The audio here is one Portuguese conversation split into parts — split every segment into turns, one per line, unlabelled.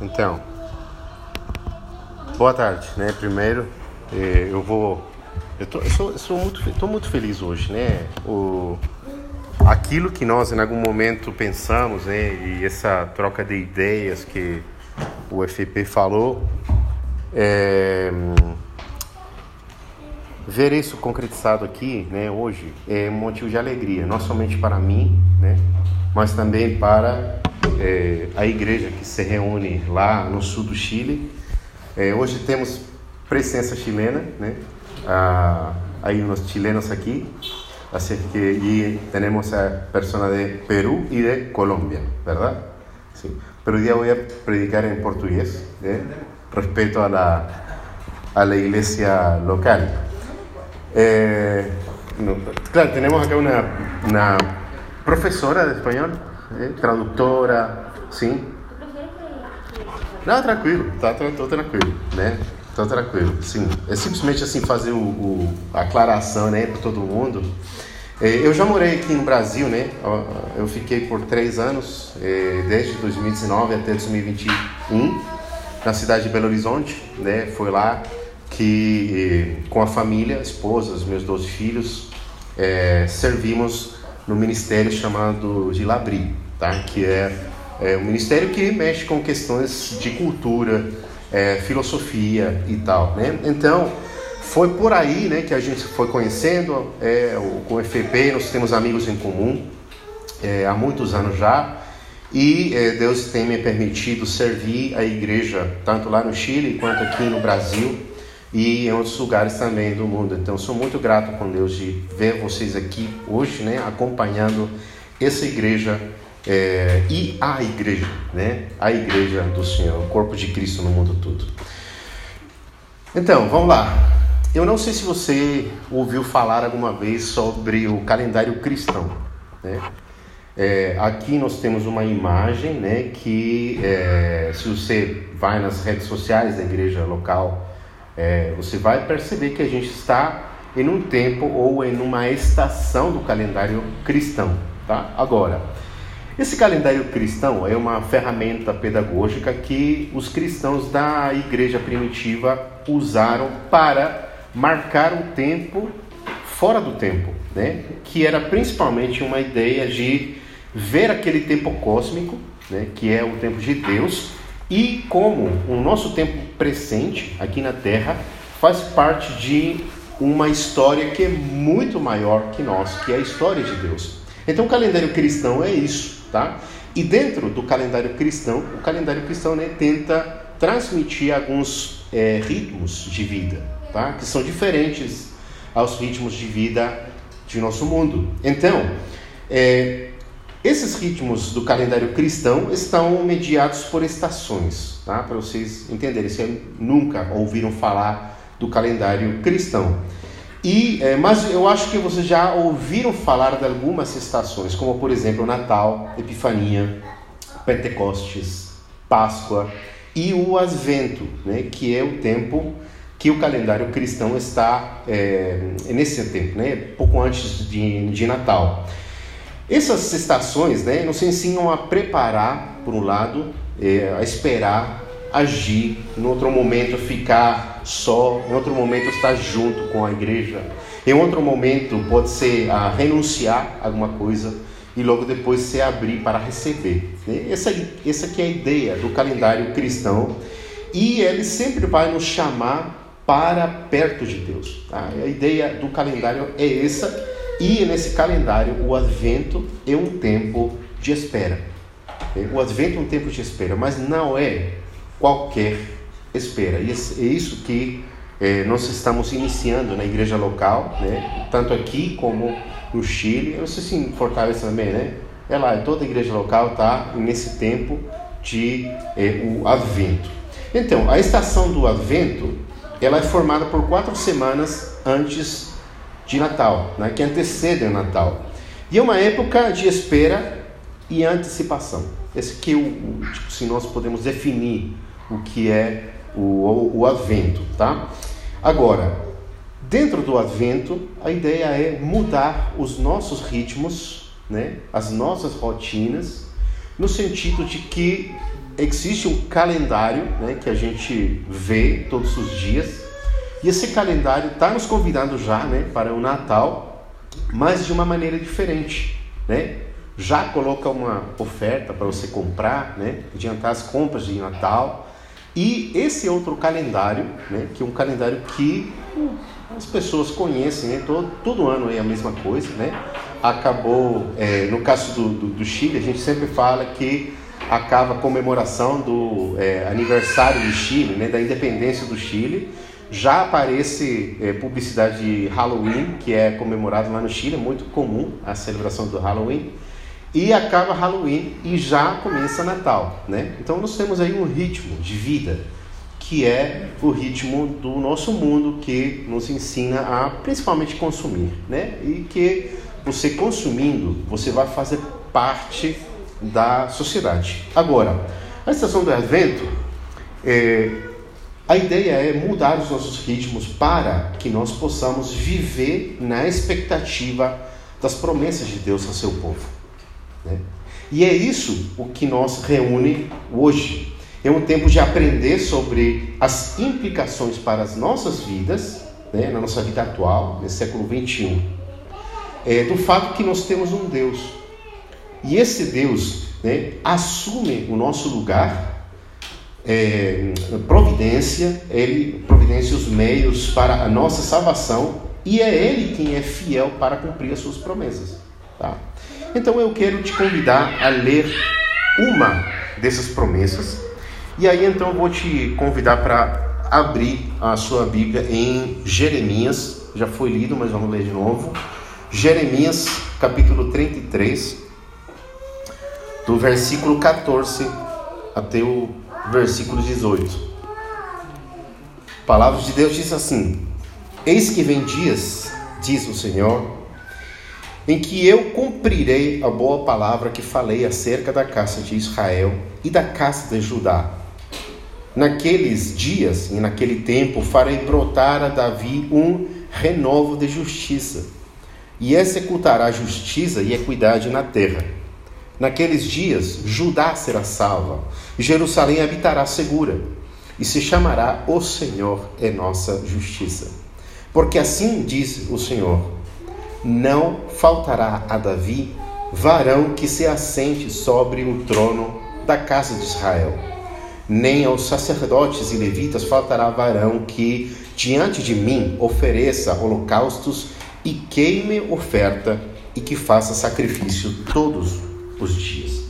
Então, boa tarde, né? Primeiro, eh, eu vou, eu, tô, eu sou, sou muito, tô muito feliz hoje, né? O, aquilo que nós em algum momento pensamos, né? E essa troca de ideias que o FP falou, é, ver isso concretizado aqui, né? Hoje é um motivo de alegria, não somente para mim, né? Mas também para é, a igreja que se reúne lá no sul do Chile. É, hoje temos presença chilena, né? Ah, hay unos chilenos aquí, así que y tenemos a personas de Perú y de Colombia, ¿verdad? Sí. Pero hoy día voy a predicar en portugués, ¿eh? respeto a la, a la iglesia local. Eh, claro, tenemos acá una, professora de espanhol, eh, tradutora, sim. Não, tranquilo, tá, tô, tranquilo, né? Tô tranquilo, sim. É simplesmente assim fazer o, o a aclaração, né, para todo mundo. É, eu já morei aqui no Brasil, né? Eu fiquei por três anos, é, desde 2019 até 2021, na cidade de Belo Horizonte, né? Foi lá que, com a família, esposa, os meus dois filhos, é, servimos no ministério chamado de Labri, tá? Que é, é um ministério que mexe com questões de cultura, é, filosofia e tal, né? Então, foi por aí, né, que a gente foi conhecendo, é, o, com o FP, nós temos amigos em comum é, há muitos anos já, e é, Deus tem me permitido servir a igreja, tanto lá no Chile quanto aqui no Brasil e em outros lugares também do mundo. Então, sou muito grato com Deus de ver vocês aqui hoje, né, acompanhando essa igreja é, e a igreja, né, a igreja do Senhor, o corpo de Cristo no mundo todo. Então, vamos lá. Eu não sei se você ouviu falar alguma vez sobre o calendário cristão, né? É, aqui nós temos uma imagem, né, que é, se você vai nas redes sociais da igreja local, é, você vai perceber que a gente está em um tempo ou em uma estação do calendário cristão, tá? Agora, esse calendário cristão é uma ferramenta pedagógica que os cristãos da igreja primitiva usaram para marcar o tempo fora do tempo, né? Que era principalmente uma ideia de ver aquele tempo cósmico, né? Que é o tempo de Deus e como o nosso tempo presente aqui na Terra faz parte de uma história que é muito maior que nós, que é a história de Deus. Então o calendário cristão é isso, tá? E dentro do calendário cristão, o calendário cristão né, tenta transmitir alguns é, ritmos de vida, tá? Que são diferentes aos ritmos de vida de nosso mundo. Então, é, esses ritmos do calendário cristão estão mediados por estações, tá? Para vocês entenderem, se nunca ouviram falar do calendário cristão. E, é, mas eu acho que vocês já ouviram falar de algumas estações, como por exemplo Natal, Epifania, Pentecostes, Páscoa e o Advento, né? Que é o tempo que o calendário cristão está é, nesse tempo, né? Pouco antes de, de Natal. Essas estações né, nos ensinam a preparar, por um lado, é, a esperar, agir, em outro momento ficar só, em outro momento estar junto com a igreja, em outro momento pode ser a renunciar a alguma coisa e logo depois se abrir para receber. Né? Essa, essa que é a ideia do calendário cristão e ele sempre vai nos chamar para perto de Deus. Tá? A ideia do calendário é essa e nesse calendário, o advento é um tempo de espera. O advento é um tempo de espera, mas não é qualquer espera. E é isso que é, nós estamos iniciando na igreja local, né? tanto aqui como no Chile. Eu não sei se em Fortaleza também, né? É lá, toda igreja local está nesse tempo de é, o advento. Então, a estação do advento ela é formada por quatro semanas antes de Natal, né, que antecedem o Natal. E é uma época de espera e antecipação. Esse que é o, tipo, se nós podemos definir o que é o, o, o Advento, tá? Agora, dentro do Advento, a ideia é mudar os nossos ritmos, né, as nossas rotinas, no sentido de que existe um calendário né, que a gente vê todos os dias. E esse calendário está nos convidando já né, para o Natal, mas de uma maneira diferente. Né? Já coloca uma oferta para você comprar, né, adiantar as compras de Natal. E esse outro calendário, né, que é um calendário que as pessoas conhecem, né, todo, todo ano é a mesma coisa. Né? Acabou, é, no caso do, do, do Chile, a gente sempre fala que acaba a comemoração do é, aniversário do Chile, né, da independência do Chile. Já aparece é, publicidade de Halloween, que é comemorado lá no Chile, é muito comum a celebração do Halloween. E acaba Halloween e já começa Natal, né? Então nós temos aí um ritmo de vida que é o ritmo do nosso mundo que nos ensina a principalmente consumir, né? E que você consumindo, você vai fazer parte da sociedade. Agora, a estação do Advento, é, a ideia é mudar os nossos ritmos para que nós possamos viver na expectativa das promessas de Deus ao seu povo. Né? E é isso o que nos reúne hoje. É um tempo de aprender sobre as implicações para as nossas vidas, né, na nossa vida atual, nesse século 21, é, do fato que nós temos um Deus e esse Deus né, assume o nosso lugar, é, providência, ele providencia os meios para a nossa salvação e é Ele quem é fiel para cumprir as suas promessas. Tá? Então eu quero te convidar a ler uma dessas promessas e aí então vou te convidar para abrir a sua Bíblia em Jeremias, já foi lido, mas vamos ler de novo. Jeremias capítulo 33 do versículo 14 até o versículo 18. A palavra de Deus diz assim: Eis que vem dias, diz o Senhor, em que eu cumprirei a boa palavra que falei acerca da casa de Israel e da casa de Judá. Naqueles dias e naquele tempo farei brotar a Davi um renovo de justiça, e executará justiça e equidade na terra Naqueles dias, Judá será salva, Jerusalém habitará segura, e se chamará O Senhor é nossa justiça. Porque assim diz o Senhor: Não faltará a Davi varão que se assente sobre o trono da casa de Israel, nem aos sacerdotes e levitas faltará varão que diante de mim ofereça holocaustos e queime oferta e que faça sacrifício todos os dias.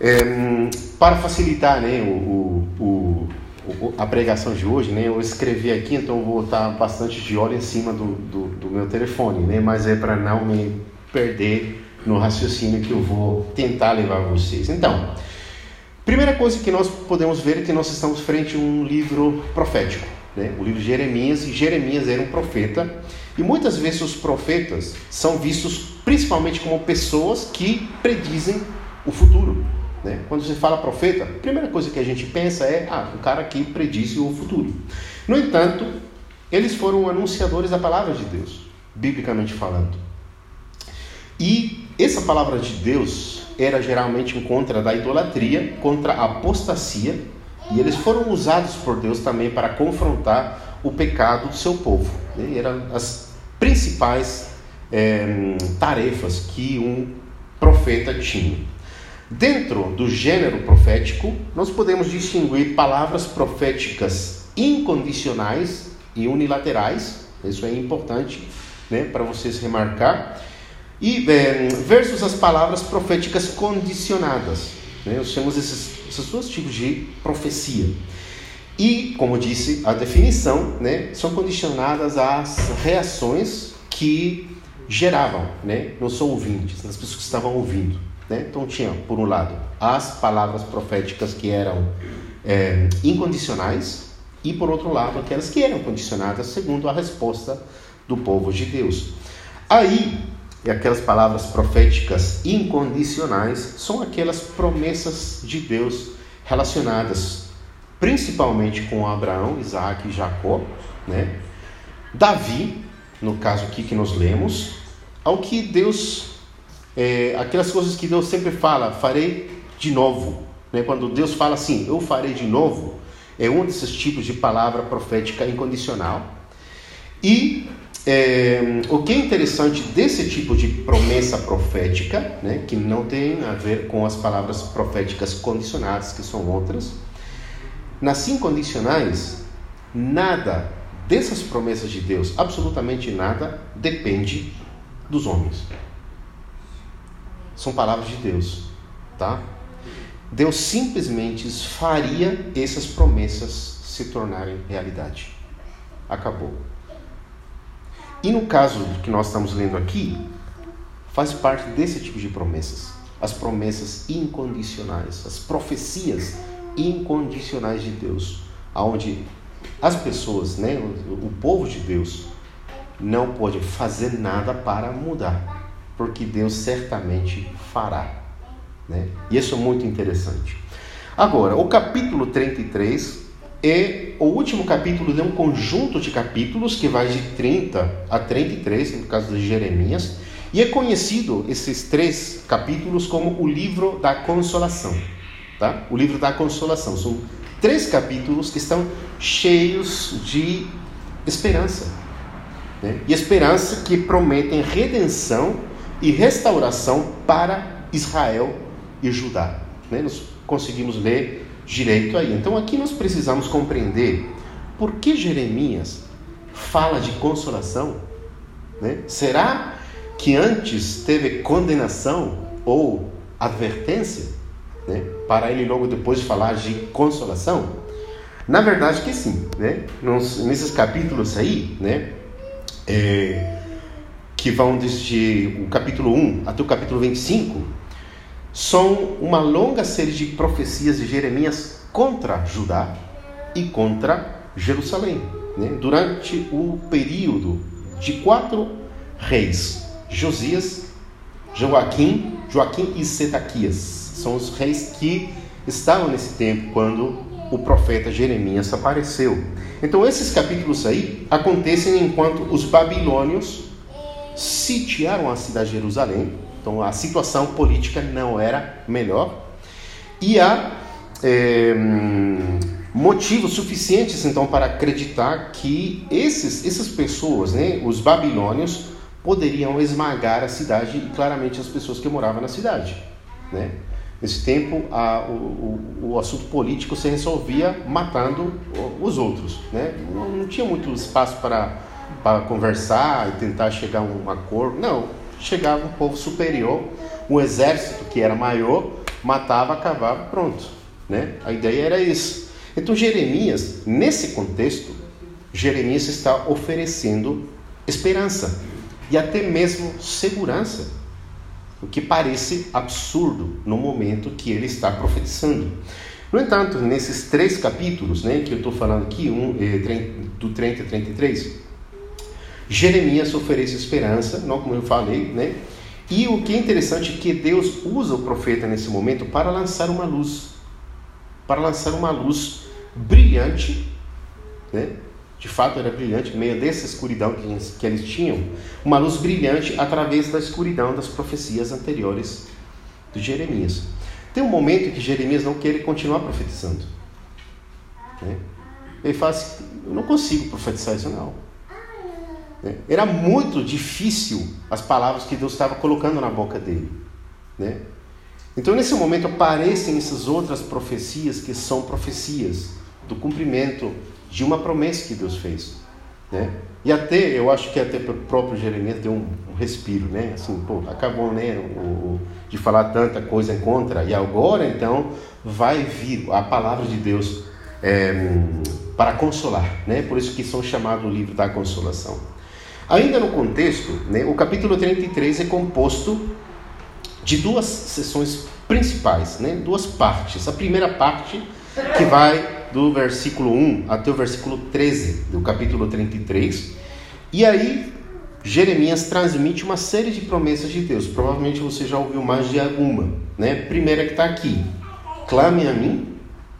É, para facilitar né, o, o, a pregação de hoje, né, eu escrevi aqui, então vou estar bastante de olho em cima do, do, do meu telefone, né, mas é para não me perder no raciocínio que eu vou tentar levar vocês. Então, primeira coisa que nós podemos ver é que nós estamos frente a um livro profético, né, o livro de Jeremias, e Jeremias era um profeta, e muitas vezes os profetas são vistos principalmente como pessoas que predizem o futuro. Né? Quando você fala profeta, a primeira coisa que a gente pensa é ah, o cara que prediz o futuro. No entanto, eles foram anunciadores da palavra de Deus, biblicamente falando. E essa palavra de Deus era geralmente em contra da idolatria, contra a apostasia, e eles foram usados por Deus também para confrontar o pecado do seu povo. Né? Eram as principais é, tarefas que um profeta tinha. Dentro do gênero profético, nós podemos distinguir palavras proféticas incondicionais e unilaterais, isso é importante né, para vocês remarcar, e é, versus as palavras proféticas condicionadas. Né, nós temos esses, esses dois tipos de profecia. E, como disse a definição, né, são condicionadas às reações que geravam né, nos ouvintes, nas pessoas que estavam ouvindo. Né? Então tinha, por um lado, as palavras proféticas que eram é, incondicionais e, por outro lado, aquelas que eram condicionadas segundo a resposta do povo de Deus. Aí, aquelas palavras proféticas incondicionais são aquelas promessas de Deus relacionadas principalmente com Abraão, Isaac e Jacó, né? Davi, no caso aqui que nós lemos, ao que Deus, é, aquelas coisas que Deus sempre fala, farei de novo, Né? Quando Deus fala assim, eu farei de novo, é um desses tipos de palavra profética incondicional. E é, o que é interessante desse tipo de promessa profética, né, que não tem a ver com as palavras proféticas condicionadas, que são outras, nas incondicionais, nada dessas promessas de Deus, absolutamente nada, depende dos homens. São palavras de Deus, tá? Deus simplesmente faria essas promessas se tornarem realidade. Acabou. E no caso que nós estamos lendo aqui, faz parte desse tipo de promessas. As promessas incondicionais, as profecias incondicionais de Deus, aonde as pessoas, né, o, povo de Deus, não pode fazer nada para mudar, porque Deus certamente fará. Né? E isso é muito interessante. Agora, o capítulo 33 é o último capítulo de um conjunto de capítulos que vai de 30 a 33, no caso de Jeremias, e é conhecido esses três capítulos como o livro da consolação. Tá? O livro da consolação. São três capítulos que estão cheios de esperança. Né? E esperança que prometem redenção e restauração para Israel e Judá. Né? Nós conseguimos ler direito aí. Então aqui nós precisamos compreender por que Jeremias fala de consolação. Né? Será que antes teve condenação ou advertência? Né? Para ele logo depois falar de consolação? Na verdade que sim. Né? Nos, nesses capítulos aí, né? É, que vão desde o capítulo 1 até o capítulo 25, são uma longa série de profecias de Jeremias contra Judá e contra Jerusalém. Né? Durante o período de quatro reis, Josias, Joaquim, Joaquim e Setaquias, são os reis que estavam nesse tempo quando o profeta Jeremias apareceu. Então esses capítulos aí acontecem enquanto os babilônios sitiaram a cidade de Jerusalém então a situação política não era melhor. E há é, motivos suficientes então para acreditar que esses, essas pessoas, né, os babilônios, poderiam esmagar a cidade e claramente as pessoas que moravam na cidade. Né? Nesse tempo, a, o, o, o, assunto político se resolvia matando os outros. Né? Não, não tinha muito espaço para, para conversar e tentar chegar a um acordo. Não, chegava um povo superior, um exército que era maior, matava, acabava, pronto. Né? A ideia era isso. Então Jeremias, nesse contexto, Jeremias está oferecendo esperança e até mesmo segurança, o que parece absurdo no momento que ele está profetizando. No entanto, nesses três capítulos né, que eu estou falando aqui, um, eh, do 30 a 33, Jeremias oferece esperança, não como eu falei, né? E o que é interessante é que Deus usa o profeta nesse momento para lançar uma luz, para lançar uma luz brilhante, né? De fato era brilhante, meio dessa escuridão que eles, tinham, uma luz brilhante através da escuridão das profecias anteriores de Jeremias. Tem um momento em que Jeremias não quer continuar profetizando. Né? Ele fala assim, eu não consigo profetizar isso não. Né? Era muito difícil as palavras que Deus estava colocando na boca dele. Né? Então, nesse momento, aparecem essas outras profecias que são profecias do cumprimento de uma promessa que Deus fez. Né? E até, eu acho que até o próprio Jeremias deu um, um respiro, né? Assim, pô, acabou né, o, o, de falar tanta coisa contra, e agora então vai vir a palavra de Deus é, para consolar, né? Por isso que são chamados o livro da consolação. Ainda no contexto, né, o capítulo 33 é composto de duas sessões principais, né, duas partes. A primeira parte, que vai do versículo 1 até o versículo 13 do capítulo 33. E aí, Jeremias transmite uma série de promessas de Deus. Provavelmente você já ouviu mais de alguma. Né? Primeira que está aqui: clame a mim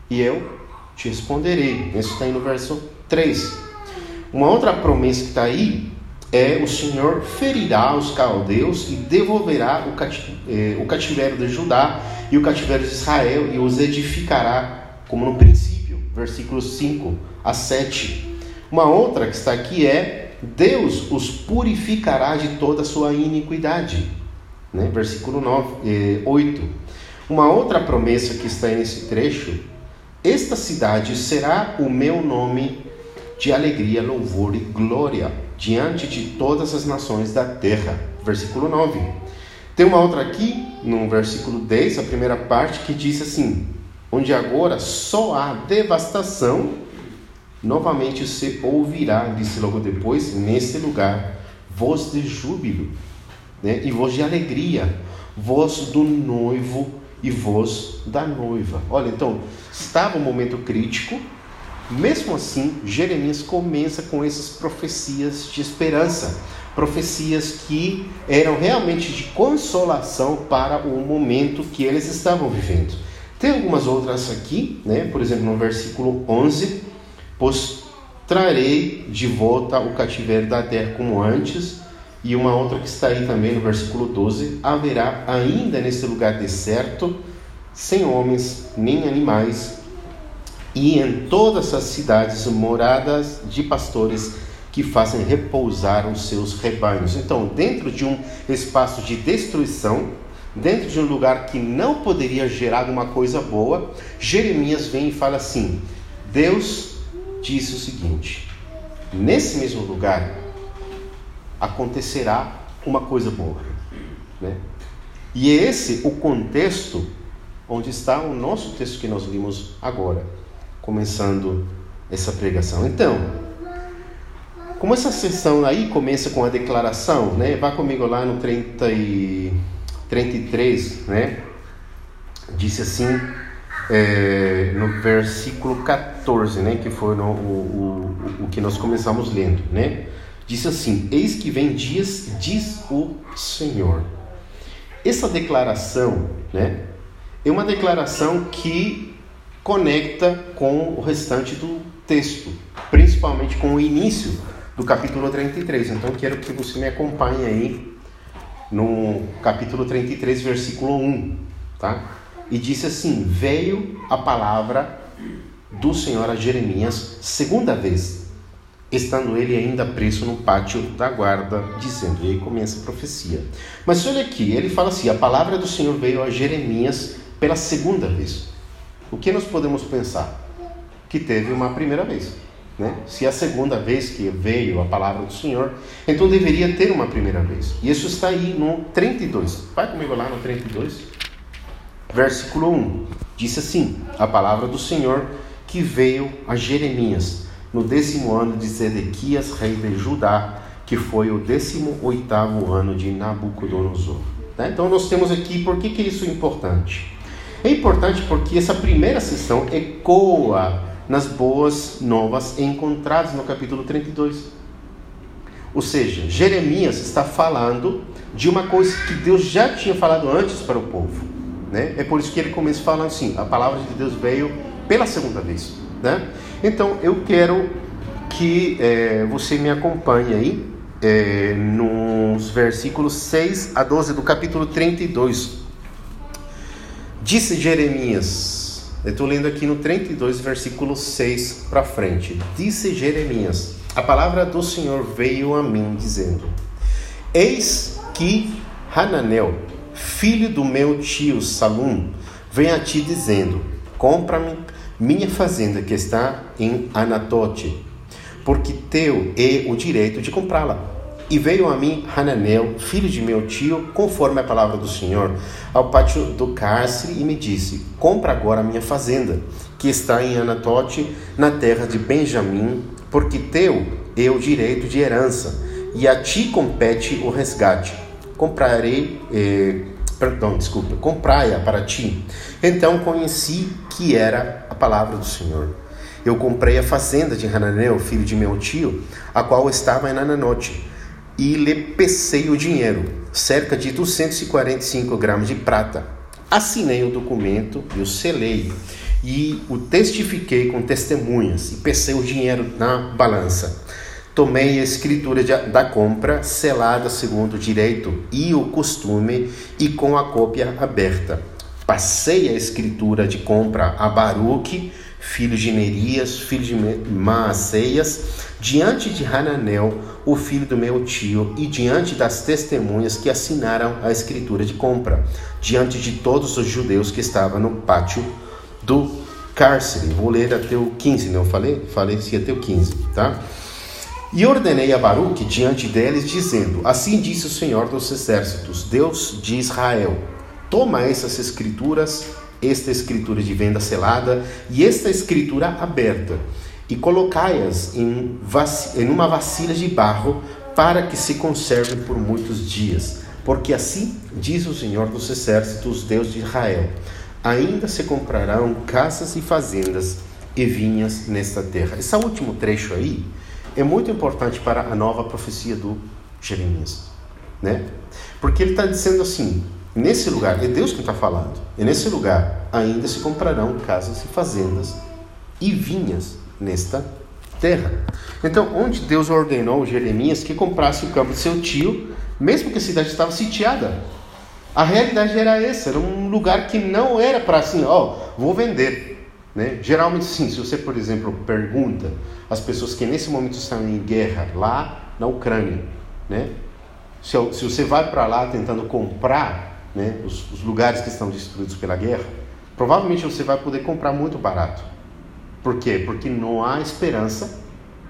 e eu te responderei. Isso está aí no verso 3. Uma outra promessa que está aí é o Senhor ferirá os caldeus e devolverá o, eh, o cativeiro de Judá e o cativeiro de Israel e os edificará como no princípio. Versículos 5 a 7. Uma outra que está aqui é: Deus os purificará de toda a sua iniquidade. Né? Versículo 9, eh, 8. Uma outra promessa que está nesse trecho: Esta cidade será o meu nome de alegria, louvor e glória diante de todas as nações da terra. Versículo 9. Tem uma outra aqui, no versículo 10, a primeira parte, que diz assim: Onde agora só há devastação, novamente se ouvirá, disse logo depois, nesse lugar, voz de júbilo, né? e voz de alegria, voz do noivo e voz da noiva. Olha, então, estava um momento crítico, mesmo assim, Jeremias começa com essas profecias de esperança, profecias que eram realmente de consolação para o momento que eles estavam vivendo. Tem algumas outras aqui, né? por exemplo, no versículo 11: Pois trarei de volta o cativeiro da terra como antes. E uma outra que está aí também no versículo 12: Haverá ainda nesse lugar deserto, sem homens nem animais, e em todas as cidades moradas de pastores que fazem repousar os seus rebanhos. Então, dentro de um espaço de destruição, dentro de um lugar que não poderia gerar uma coisa boa, Jeremias vem e fala assim: Deus disse o seguinte: nesse mesmo lugar acontecerá uma coisa boa, né? E é esse o contexto onde está o nosso texto que nós vimos agora começando essa pregação. Então, como essa sessão aí começa com a declaração, né? Vá comigo lá no 30 e 33, né? Disse assim, é, no versículo 14, né? Que foi no, o, o, o que nós começamos lendo, né? Disse assim: Eis que vem dias, diz o Senhor. Essa declaração, né? É uma declaração que conecta com o restante do texto, principalmente com o início do capítulo 33. Então quero que você me acompanhe aí no capítulo 33, versículo 1, tá? E disse assim: Veio a palavra do Senhor a Jeremias segunda vez, estando ele ainda preso no pátio da guarda, dizendo, e aí começa a profecia. Mas olha aqui, ele fala assim: a palavra do Senhor veio a Jeremias pela segunda vez. O que nós podemos pensar? Que teve uma primeira vez. Né? Se é a segunda vez que veio a palavra do Senhor, então deveria ter uma primeira vez. E isso está aí no 32. Vai comigo lá no 32. Versículo 1. Disse assim: A palavra do Senhor que veio a Jeremias no décimo ano de Zedequias, rei de Judá, que foi o décimo oitavo ano de Nabucodonosor. Né? Então nós temos aqui, por que, que isso é importante? É importante porque essa primeira sessão ecoa nas boas novas encontradas no capítulo 32. Ou seja, Jeremias está falando de uma coisa que Deus já tinha falado antes para o povo. Né? É por isso que ele começa falando assim: a palavra de Deus veio pela segunda vez. Né? Então eu quero que é, você me acompanhe aí é, nos versículos 6 a 12 do capítulo 32 Disse Jeremias, eu estou lendo aqui no 32, versículo 6 para frente. Disse Jeremias: A palavra do Senhor veio a mim, dizendo: Eis que Hananel, filho do meu tio Salum, vem a ti dizendo: Compra-me minha fazenda que está em Anatote, porque teu é o direito de comprá-la. E veio a mim Hananel, filho de meu tio, conforme a palavra do Senhor, ao pátio do cárcere e me disse: Compra agora a minha fazenda, que está em Anatote, na terra de Benjamim, porque teu é o direito de herança, e a ti compete o resgate. Comprarei, eh, perdão, desculpa, comprai-a para ti. Então conheci que era a palavra do Senhor. Eu comprei a fazenda de Hananel, filho de meu tio, a qual estava em Ananote e lhe pesei o dinheiro, cerca de 245 gramas de prata. Assinei o documento e o selei e o testifiquei com testemunhas e pesei o dinheiro na balança. Tomei a escritura de, da compra, selada segundo o direito e o costume, e com a cópia aberta. Passei a escritura de compra a Baruque, filho de Nerias, filho de Maaceias, diante de Hananel, o filho do meu tio, e diante das testemunhas que assinaram a escritura de compra, diante de todos os judeus que estavam no pátio do cárcere. Vou ler até o 15, não falei? Falei se até o 15, tá? E ordenei a Baruque diante deles, dizendo: Assim disse o Senhor dos Exércitos, Deus de Israel: Toma essas escrituras, esta escritura de venda selada e esta escritura aberta, e colocai-as em, em uma vasilha de barro, para que se conservem por muitos dias. Porque assim diz o Senhor dos Exércitos, Deus de Israel: Ainda se comprarão casas e fazendas e vinhas nesta terra. Esse último trecho aí é muito importante para a nova profecia do Jeremias, né? Porque ele está dizendo assim: nesse lugar, é Deus que está falando, e nesse lugar ainda se comprarão casas e fazendas e vinhas nesta terra. Então, onde Deus ordenou Jeremias que comprasse o campo de seu tio, mesmo que a cidade estava sitiada. A realidade era essa, era um lugar que não era para assim, ó, oh, vou vender. Né? Geralmente, sim, se você, por exemplo, pergunta as pessoas que nesse momento estão em guerra lá na Ucrânia, né? Se, se você vai para lá tentando comprar né, os, os lugares que estão destruídos pela guerra, provavelmente você vai poder comprar muito barato. Por quê? Porque não há esperança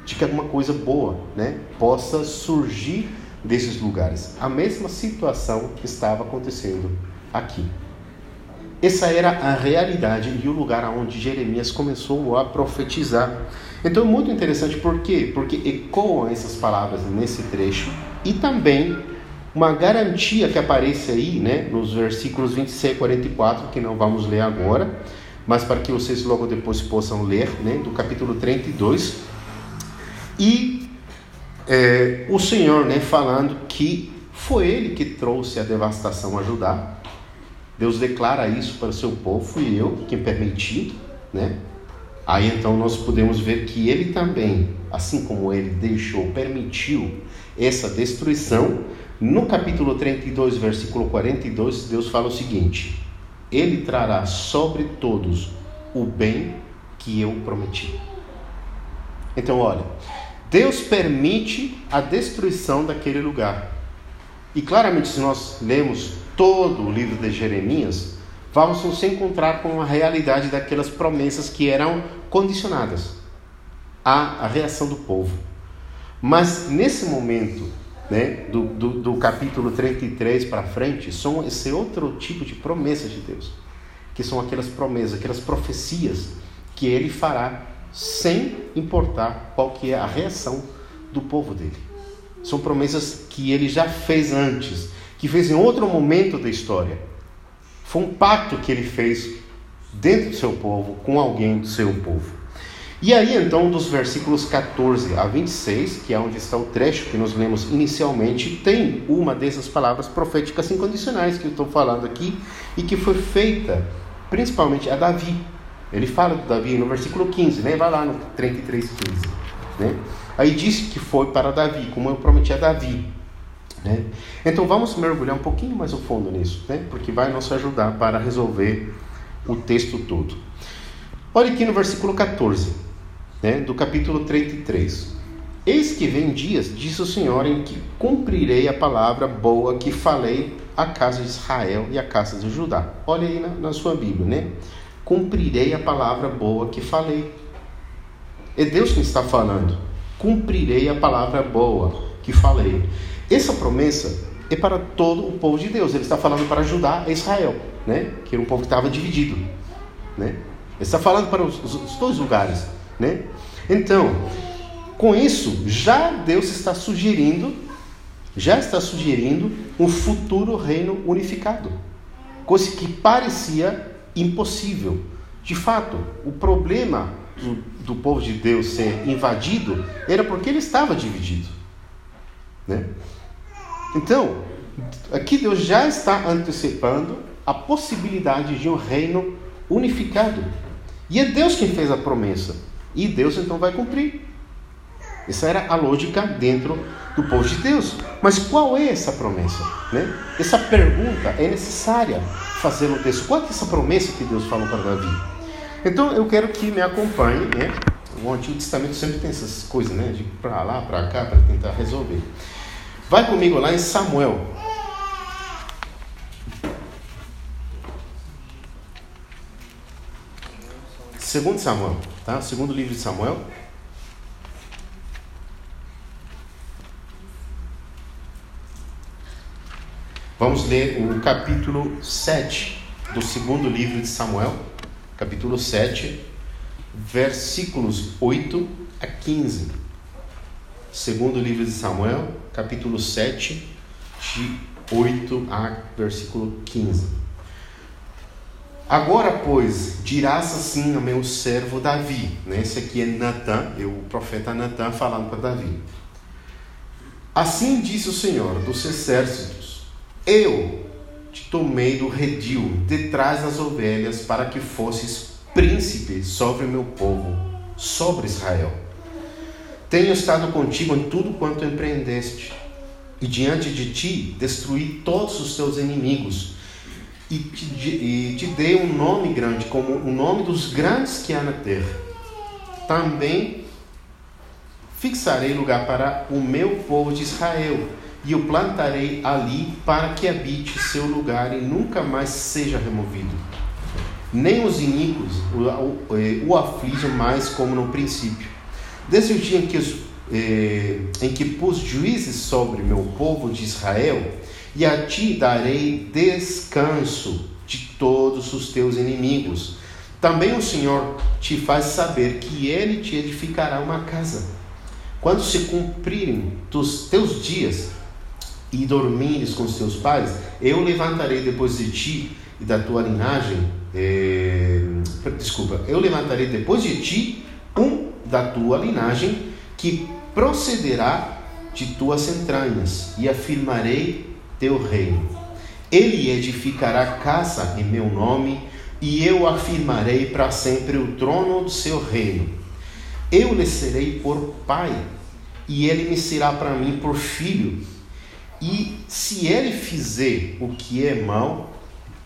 de que alguma coisa boa né, possa surgir desses lugares. A mesma situação estava acontecendo aqui. Essa era a realidade e o lugar onde Jeremias começou a profetizar. Então é muito interessante, por quê? Porque ecoam essas palavras nesse trecho e também uma garantia que aparece aí, né, nos versículos 26 e 44, que não vamos ler agora, mas para que vocês logo depois possam ler, né, do capítulo 32. E é, o Senhor, né, falando que foi Ele que trouxe a devastação a Judá, Deus declara isso para o seu povo, fui eu quem permiti, né? Aí então nós podemos ver que ele também, assim como ele deixou, permitiu essa destruição, no capítulo 32, versículo 42, Deus fala o seguinte: Ele trará sobre todos o bem que eu prometi. Então, olha, Deus permite a destruição daquele lugar. E claramente, se nós lemos todo o livro de Jeremias, vamos nos encontrar com a realidade daquelas promessas que eram condicionadas à, reação do povo. Mas nesse momento, né, do, do, do capítulo 33 para frente, são esse outro tipo de promessas de Deus, que são aquelas promessas, aquelas profecias que ele fará sem importar qual que é a reação do povo dele. São promessas que ele já fez antes, que fez em outro momento da história. Foi um pacto que ele fez dentro do seu povo, com alguém do seu povo. E aí, então, dos versículos 14 a 26, que é onde está o trecho que nós lemos inicialmente, tem uma dessas palavras proféticas incondicionais que eu estou falando aqui e que foi feita principalmente a Davi. Ele fala de Davi no versículo 15, né? vai lá no 33, 15. Né? Aí disse que foi para Davi, como eu prometi a Davi. Né? Então vamos mergulhar um pouquinho mais a fundo nisso, né? porque vai nos ajudar para resolver o texto todo. Olha aqui no versículo 14, né? do capítulo 33. Eis que vem dias, disse o Senhor, em que cumprirei a palavra boa que falei à casa de Israel e à casa de Judá. Olha aí na, na sua Bíblia, né? Cumprirei a palavra boa que falei. É Deus quem está falando. Cumprirei a palavra boa que falei. Essa promessa é para todo o povo de Deus. Ele está falando para Judá e Israel, né? que era um povo que estava dividido. Né? Ele está falando para os, os dois lugares. Né? Então, com isso, já Deus está sugerindo, já está sugerindo um futuro reino unificado. Coisa que parecia impossível. De fato, o problema do, do povo de Deus ser invadido era porque ele estava dividido. Né? Então, aqui Deus já está antecipando a possibilidade de um reino unificado. E é Deus quem fez a promessa. E Deus então vai cumprir. Essa era a lógica dentro do povo de Deus. Mas qual é essa promessa? Né? Essa pergunta é necessária fazer no texto. Qual é essa promessa que Deus falou para Davi? Então eu quero que me acompanhe. Né? O Antigo Testamento sempre tem essas coisas, né? De para lá, para cá, para tentar resolver. Vai comigo lá em Samuel. Segundo Samuel, tá? Segundo livro de Samuel. Vamos ler o capítulo 7 do segundo livro de Samuel, capítulo 7, versículos 8 a 15. Segundo livro de Samuel, capítulo 7, de 8 a versículo 15. Agora, pois, dirás assim ao meu servo Davi. Né? Esse aqui é Natan, é o profeta Natan falando para Davi. Assim diz o Senhor dos exércitos eu te tomei do redil, detrás das ovelhas, para que fosses príncipe sobre o meu povo, sobre Israel. Tenho estado contigo em tudo quanto empreendeste, e diante de ti destruí todos os teus inimigos, e te, e te dei um nome grande, como o nome dos grandes que há na terra. Também fixarei lugar para o meu povo de Israel e o plantarei ali para que habite seu lugar e nunca mais seja removido. Nem os iníquos o, o, eh, o afligem mais como no princípio. Desde o dia em que, eh, em que pus juízes sobre meu povo de Israel, e a ti darei descanso de todos os teus inimigos. Também o Senhor te faz saber que ele te edificará uma casa. Quando se cumprirem os teus dias, e dormires com os teus pais, eu levantarei depois de ti e da tua linhagem, é, desculpa, eu levantarei depois de ti um da tua linhagem que procederá de tuas entranhas e afirmarei teu reino. Ele edificará casa em meu nome e eu afirmarei para sempre o trono do seu reino. Eu lhe serei por pai e ele me será para mim por filho e se ele fizer o que é mal,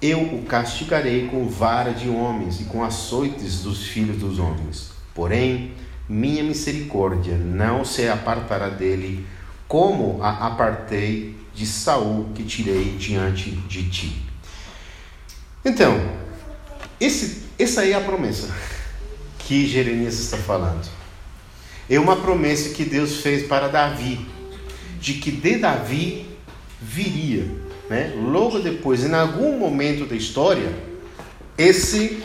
eu o castigarei com vara de homens e com açoites dos filhos dos homens. Porém, minha misericórdia não se apartará dele, como a apartei de Saul que tirei diante de ti. Então, esse, essa é a promessa que Jeremias está falando. É uma promessa que Deus fez para Davi de que de Davi viria, né? logo depois, em algum momento da história, esse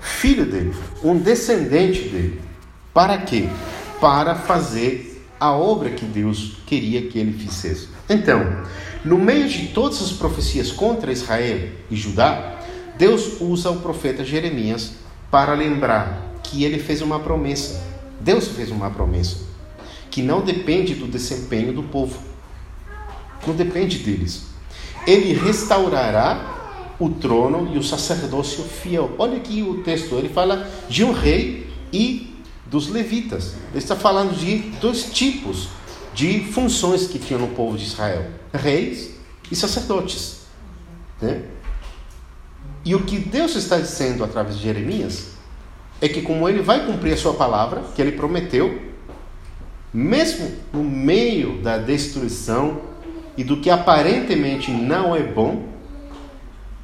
filho dele, um descendente dele. Para quê? Para fazer a obra que Deus queria que ele fizesse. Então, no meio de todas as profecias contra Israel e Judá, Deus usa o profeta Jeremias para lembrar que ele fez uma promessa. Deus fez uma promessa que não depende do desempenho do povo. Não depende deles. Ele restaurará o trono e o sacerdócio fiel. Olha aqui o texto, ele fala de um rei e dos levitas. Ele está falando de dois tipos de funções que tinham no povo de Israel: reis e sacerdotes. Né? E o que Deus está dizendo através de Jeremias é que, como ele vai cumprir a sua palavra, que ele prometeu, mesmo no meio da destruição e do que aparentemente não é bom,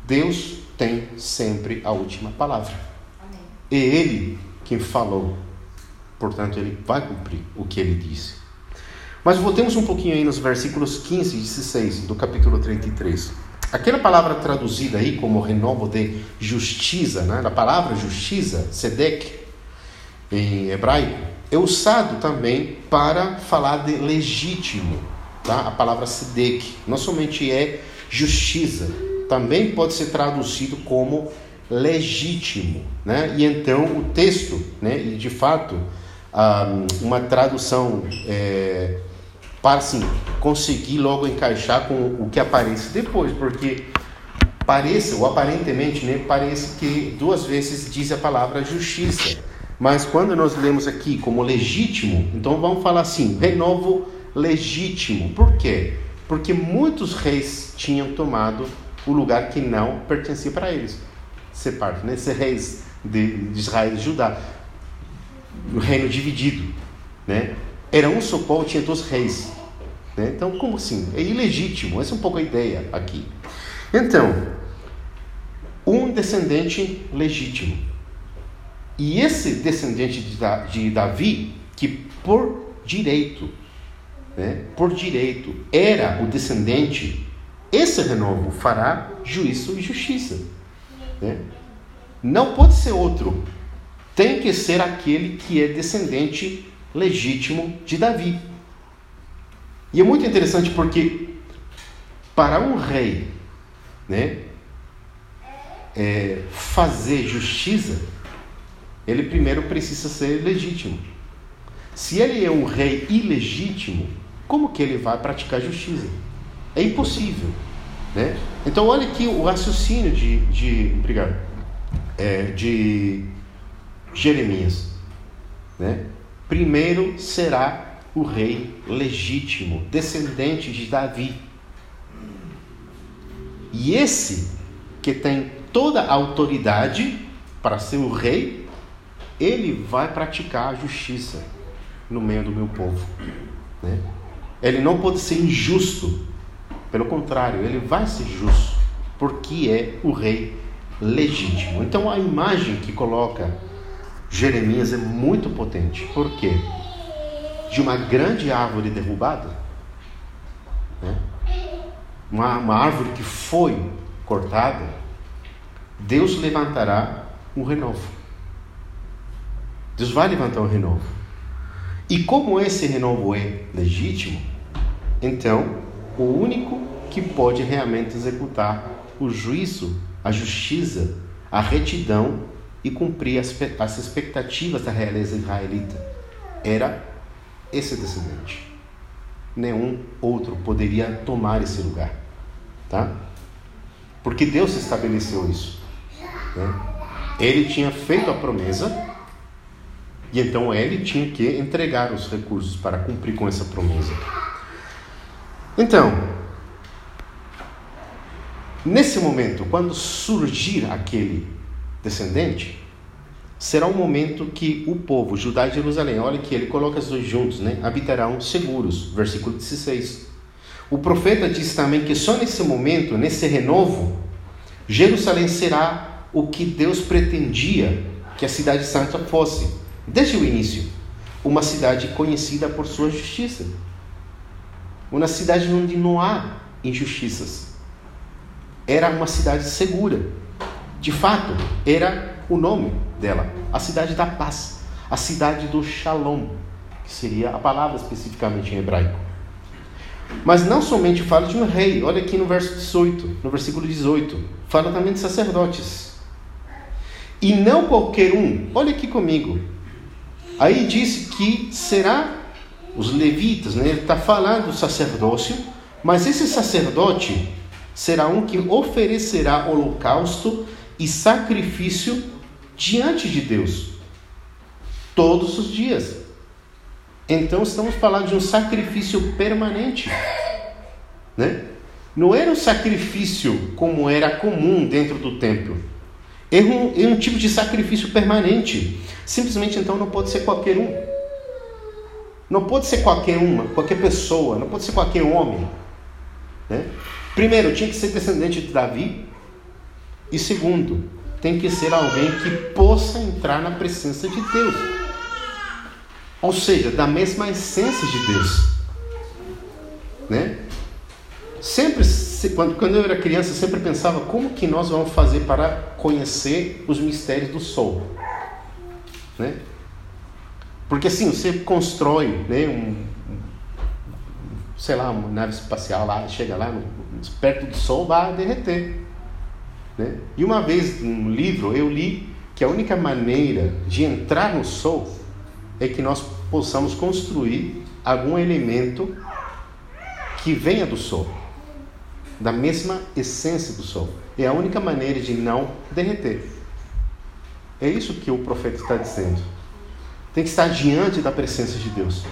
Deus tem sempre a última palavra. Amém. É Ele quem falou. Portanto, Ele vai cumprir o que Ele disse. Mas voltemos um pouquinho aí nos versículos 15 e 16 do capítulo 33. Aquela palavra traduzida aí como renovo de justiça, né? a palavra justiça, sedek, em hebraico, é usado também para falar de legítimo. Tá? A palavra sedek não somente é justiça, também pode ser traduzido como legítimo. Né? E então o texto, né, e de fato, uma tradução é, para assim, conseguir logo encaixar com o que aparece depois, porque parece, ou aparentemente, né, parece que duas vezes diz a palavra justiça Mas quando nós lemos aqui como legítimo, então vamos falar assim: renovo legítimo. Por quê? Porque muitos reis tinham tomado o lugar que não pertencia para eles. Ser parte, né? Ser reis de, de Israel e Judá. O reino dividido, né? Era um só povo, tinha dois reis. Né? Então, como assim? É ilegítimo. Essa é um pouco a ideia aqui. Então, um descendente legítimo. E esse descendente de Davi, que por direito, né, por direito, era o descendente, esse renovo fará juízo e justiça. Né? Não pode ser outro. Tem que ser aquele que é descendente legítimo de Davi. E é muito interessante porque para um rei, né, é, fazer justiça, ele primeiro precisa ser legítimo. Se ele é um rei ilegítimo, como que ele vai praticar justiça? É impossível. Né? Então, olha aqui o raciocínio de, de, obrigado, é, de Jeremias. Né? Primeiro será o rei legítimo, descendente de Davi. E esse que tem toda a autoridade para ser o rei, ele vai praticar a justiça no meio do meu povo. Né? Ele não pode ser injusto, pelo contrário, ele vai ser justo, porque é o rei legítimo. Então a imagem que coloca Jeremias é muito potente. Por quê? De uma grande árvore derrubada, né? uma, uma árvore que foi cortada, Deus levantará um renovo. Deus vai levantar um renovo. E como esse renovo é legítimo, então o único que pode realmente executar o juízo, a justiça, a retidão e cumprir as, as expectativas da realeza israelita era esse descendente. Nenhum outro poderia tomar esse lugar, tá? Porque Deus estabeleceu isso. Né? Ele tinha feito a promessa e então ele tinha que entregar os recursos para cumprir com essa promessa. Então, nesse momento, quando surgir aquele descendente, será um momento que o povo, Judá e Jerusalém, olha que ele coloca os dois juntos, né? Habitarão seguros. Versículo 16. O profeta diz também que só nesse momento, nesse renovo, Jerusalém será o que Deus pretendia que a cidade santa fosse, desde o início. Uma cidade conhecida por sua justiça. Uma cidade onde não há injustiças. Era uma cidade segura. De fato, era o nome dela, a cidade da paz, a cidade do Shalom, que seria a palavra especificamente em hebraico. Mas não somente fala de um rei, olha aqui no verso 18, no versículo 18, fala também de sacerdotes. E não qualquer um. Olha aqui comigo. Aí disse que será os levitas, né? Ele está falando do sacerdócio, mas esse sacerdote será um que oferecerá holocausto e sacrifício diante de Deus todos os dias. Então estamos falando de um sacrifício permanente, né? Não era um sacrifício como era comum dentro do templo. É um, é um tipo de sacrifício permanente. Simplesmente então não pode ser qualquer um. Não pode ser qualquer uma, qualquer pessoa, não pode ser qualquer homem. Né? Primeiro, tinha que ser descendente de Davi. E segundo, tem que ser alguém que possa entrar na presença de Deus. Ou seja, da mesma essência de Deus. Né? Sempre, quando, eu era criança, eu sempre pensava como que nós vamos fazer para conhecer os mistérios do Sol, né? Porque assim, você constrói, né, um, sei lá, uma nave espacial lá, chega lá perto do Sol, vai derreter, né? E uma vez, num livro, eu li que a única maneira de entrar no Sol é que nós possamos construir algum elemento que venha do Sol da mesma essência do Sol. É a única maneira de não derreter. É isso que o profeta está dizendo. tem que estar diante da presença de Deus.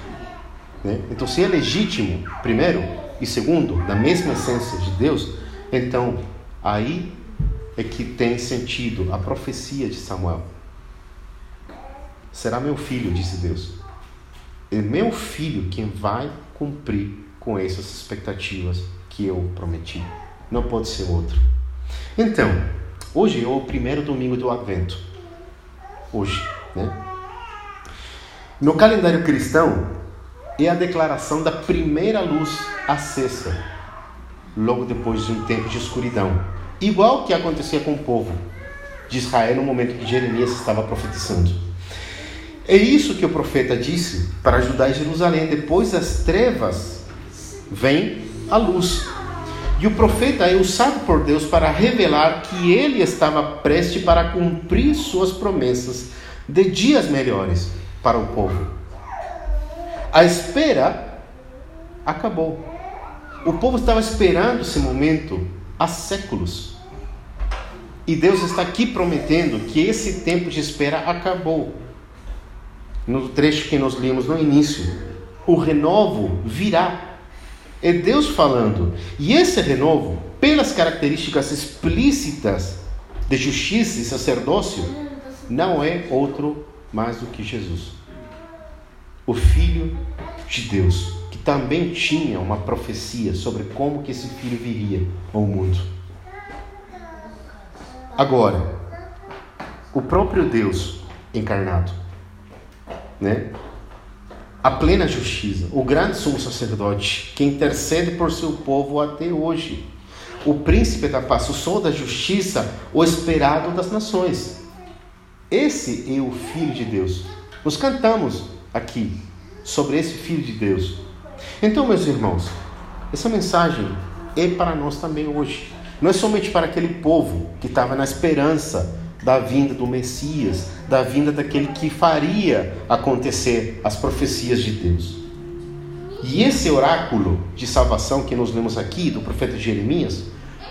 Né? Então, se é legítimo, primeiro, e segundo, da mesma essência de Deus, então aí é que tem sentido a profecia de Samuel. Será meu filho, disse Deus. É meu filho quem vai cumprir com essas expectativas que eu prometi. Não pode ser outro. Então, hoje é o primeiro domingo do Advento. Hoje, né? No calendário cristão, é a declaração da primeira luz acesa, logo depois de um tempo de escuridão. Igual que acontecia com o povo de Israel no momento que Jeremias estava profetizando. É isso que o profeta disse para ajudar Jerusalém. Depois das trevas vem a luz. E o profeta é usado por Deus para revelar que ele estava prestes para cumprir suas promessas de dias melhores para o povo. A espera acabou. O povo estava esperando esse momento há séculos. E Deus está aqui prometendo que esse tempo de espera acabou. No trecho que nós lemos no início, o renovo virá. É Deus falando. E esse renovo, pelas características explícitas de justiça e sacerdócio, não é outro mais do que Jesus o Filho de Deus, também tinha uma profecia sobre como que esse filho viria ao mundo. Agora, o próprio Deus encarnado, né? A plena justiça, o grande sumo sacerdote que intercede por seu povo até hoje, o príncipe da paz, o sol da justiça, o esperado das nações. Esse é o Filho de Deus. Nós cantamos aqui sobre esse Filho de Deus. Então, meus irmãos, essa mensagem é para nós também hoje. Não é somente para aquele povo que estava na esperança da vinda do Messias, da vinda daquele que faria acontecer as profecias de Deus. E esse oráculo de salvação que nós lemos aqui, do profeta Jeremias,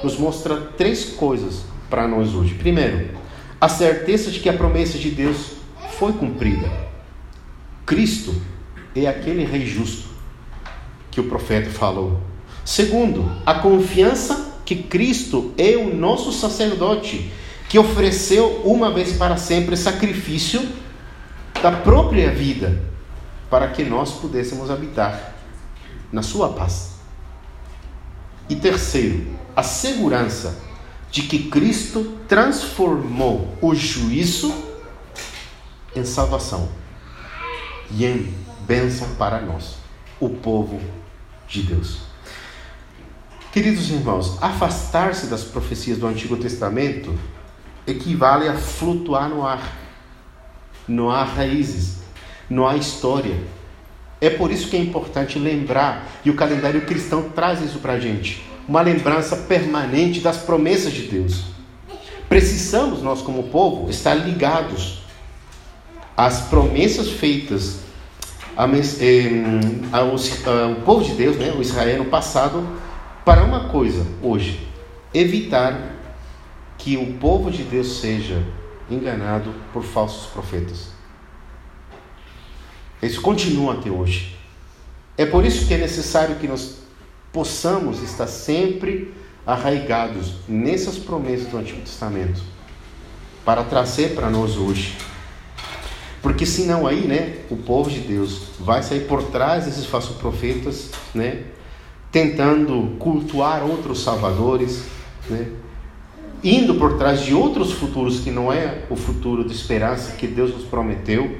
nos mostra três coisas para nós hoje. Primeiro, a certeza de que a promessa de Deus foi cumprida. Cristo é aquele rei justo que o profeta falou. Segundo, a confiança que Cristo é o nosso sacerdote, que ofereceu uma vez para sempre sacrifício da própria vida, para que nós pudéssemos habitar na sua paz. E terceiro, a segurança de que Cristo transformou o juízo em salvação e em bênção para nós, o povo de Deus. Queridos irmãos, afastar-se das profecias do Antigo Testamento equivale a flutuar no ar. Não há raízes, não há história. É por isso que é importante lembrar, e o calendário cristão traz isso para a gente uma lembrança permanente das promessas de Deus. Precisamos, nós como povo, estar ligados as promessas feitas ao, povo de Deus, né, o Israel no passado, para uma coisa hoje: evitar que o povo de Deus seja enganado por falsos profetas. Isso continua até hoje. É por isso que é necessário que nós possamos estar sempre arraigados nessas promessas do Antigo Testamento para trazer para nós hoje porque senão aí, né, o povo de Deus vai sair por trás desses falsos profetas, né, tentando cultuar outros salvadores, né, indo por trás de outros futuros que não é o futuro de esperança que Deus nos prometeu,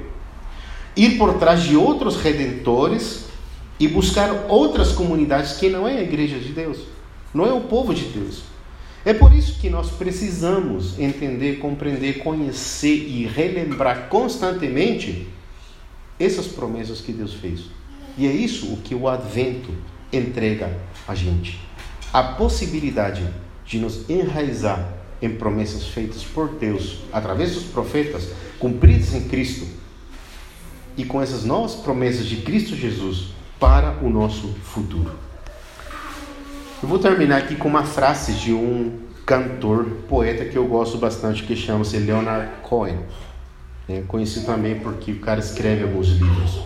ir por trás de outros redentores e buscar outras comunidades que não é a igreja de Deus, não é o povo de Deus. É por isso que nós precisamos entender, compreender, conhecer e relembrar constantemente essas promessas que Deus fez. E é isso o que o Advento entrega a gente: a possibilidade de nos enraizar em promessas feitas por Deus através dos profetas, cumpridas em Cristo, e com essas novas promessas de Cristo Jesus para o nosso futuro. Eu vou terminar aqui com uma frase de um cantor, poeta que eu gosto bastante, que chama-se Leonard Cohen. né? conhecido também porque o cara escreve alguns livros.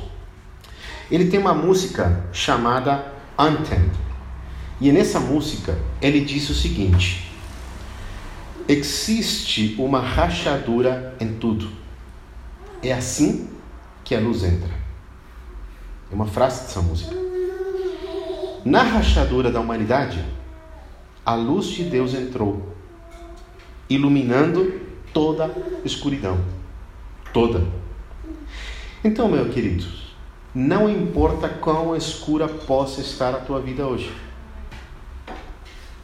Ele tem uma música chamada Anthem. E nessa música ele diz o seguinte: Existe uma rachadura em tudo. É assim que a luz entra. É uma frase dessa música. Na rachadura da humanidade, a luz de Deus entrou, iluminando toda a escuridão. Toda. Então, meu querido, não importa quão escura possa estar a tua vida hoje,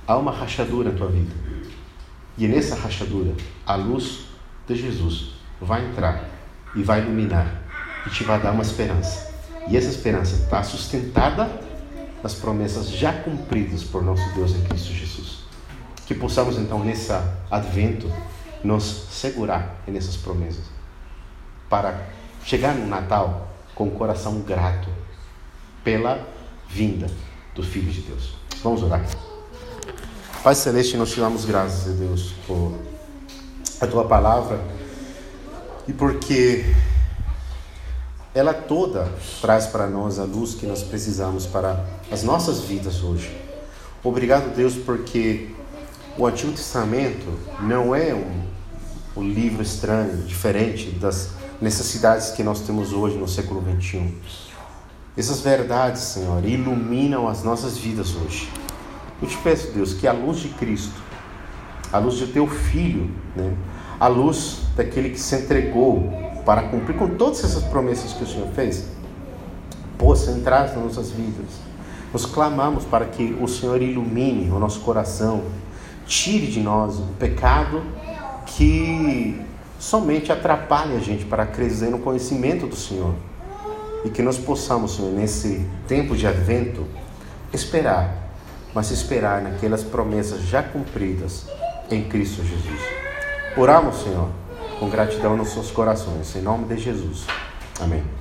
há uma rachadura na tua vida. E nessa rachadura, a luz de Jesus vai entrar e vai iluminar e te vai dar uma esperança. E essa esperança está sustentada nas promessas já cumpridas por nosso Deus em Cristo Jesus. Que possamos então, nesse advento, nos segurar nessas promessas para chegar no Natal com o coração grato pela vinda do Filho de Deus. Vamos orar. Pai Celeste, nós te damos graças a Deus por a tua palavra e porque ela toda traz para nós a luz que nós precisamos para as nossas vidas hoje. Obrigado, Deus, porque o Antigo Testamento não é um, um livro estranho, diferente das necessidades que nós temos hoje no século 21. Essas verdades, Senhor, iluminam as nossas vidas hoje. Eu te peço, Deus, que a luz de Cristo, a luz do teu Filho, né, a luz daquele que se entregou para cumprir com todas essas promessas que o Senhor fez, possa entrar nas nossas vidas. Nós clamamos para que o Senhor ilumine o nosso coração, tire de nós o pecado que somente atrapalha a gente para crescer no conhecimento do Senhor. E que nós possamos, Senhor, nesse tempo de advento, esperar, mas esperar naquelas promessas já cumpridas em Cristo Jesus. Oramos, Senhor, com gratidão nos seus corações, em nome de Jesus. Amém.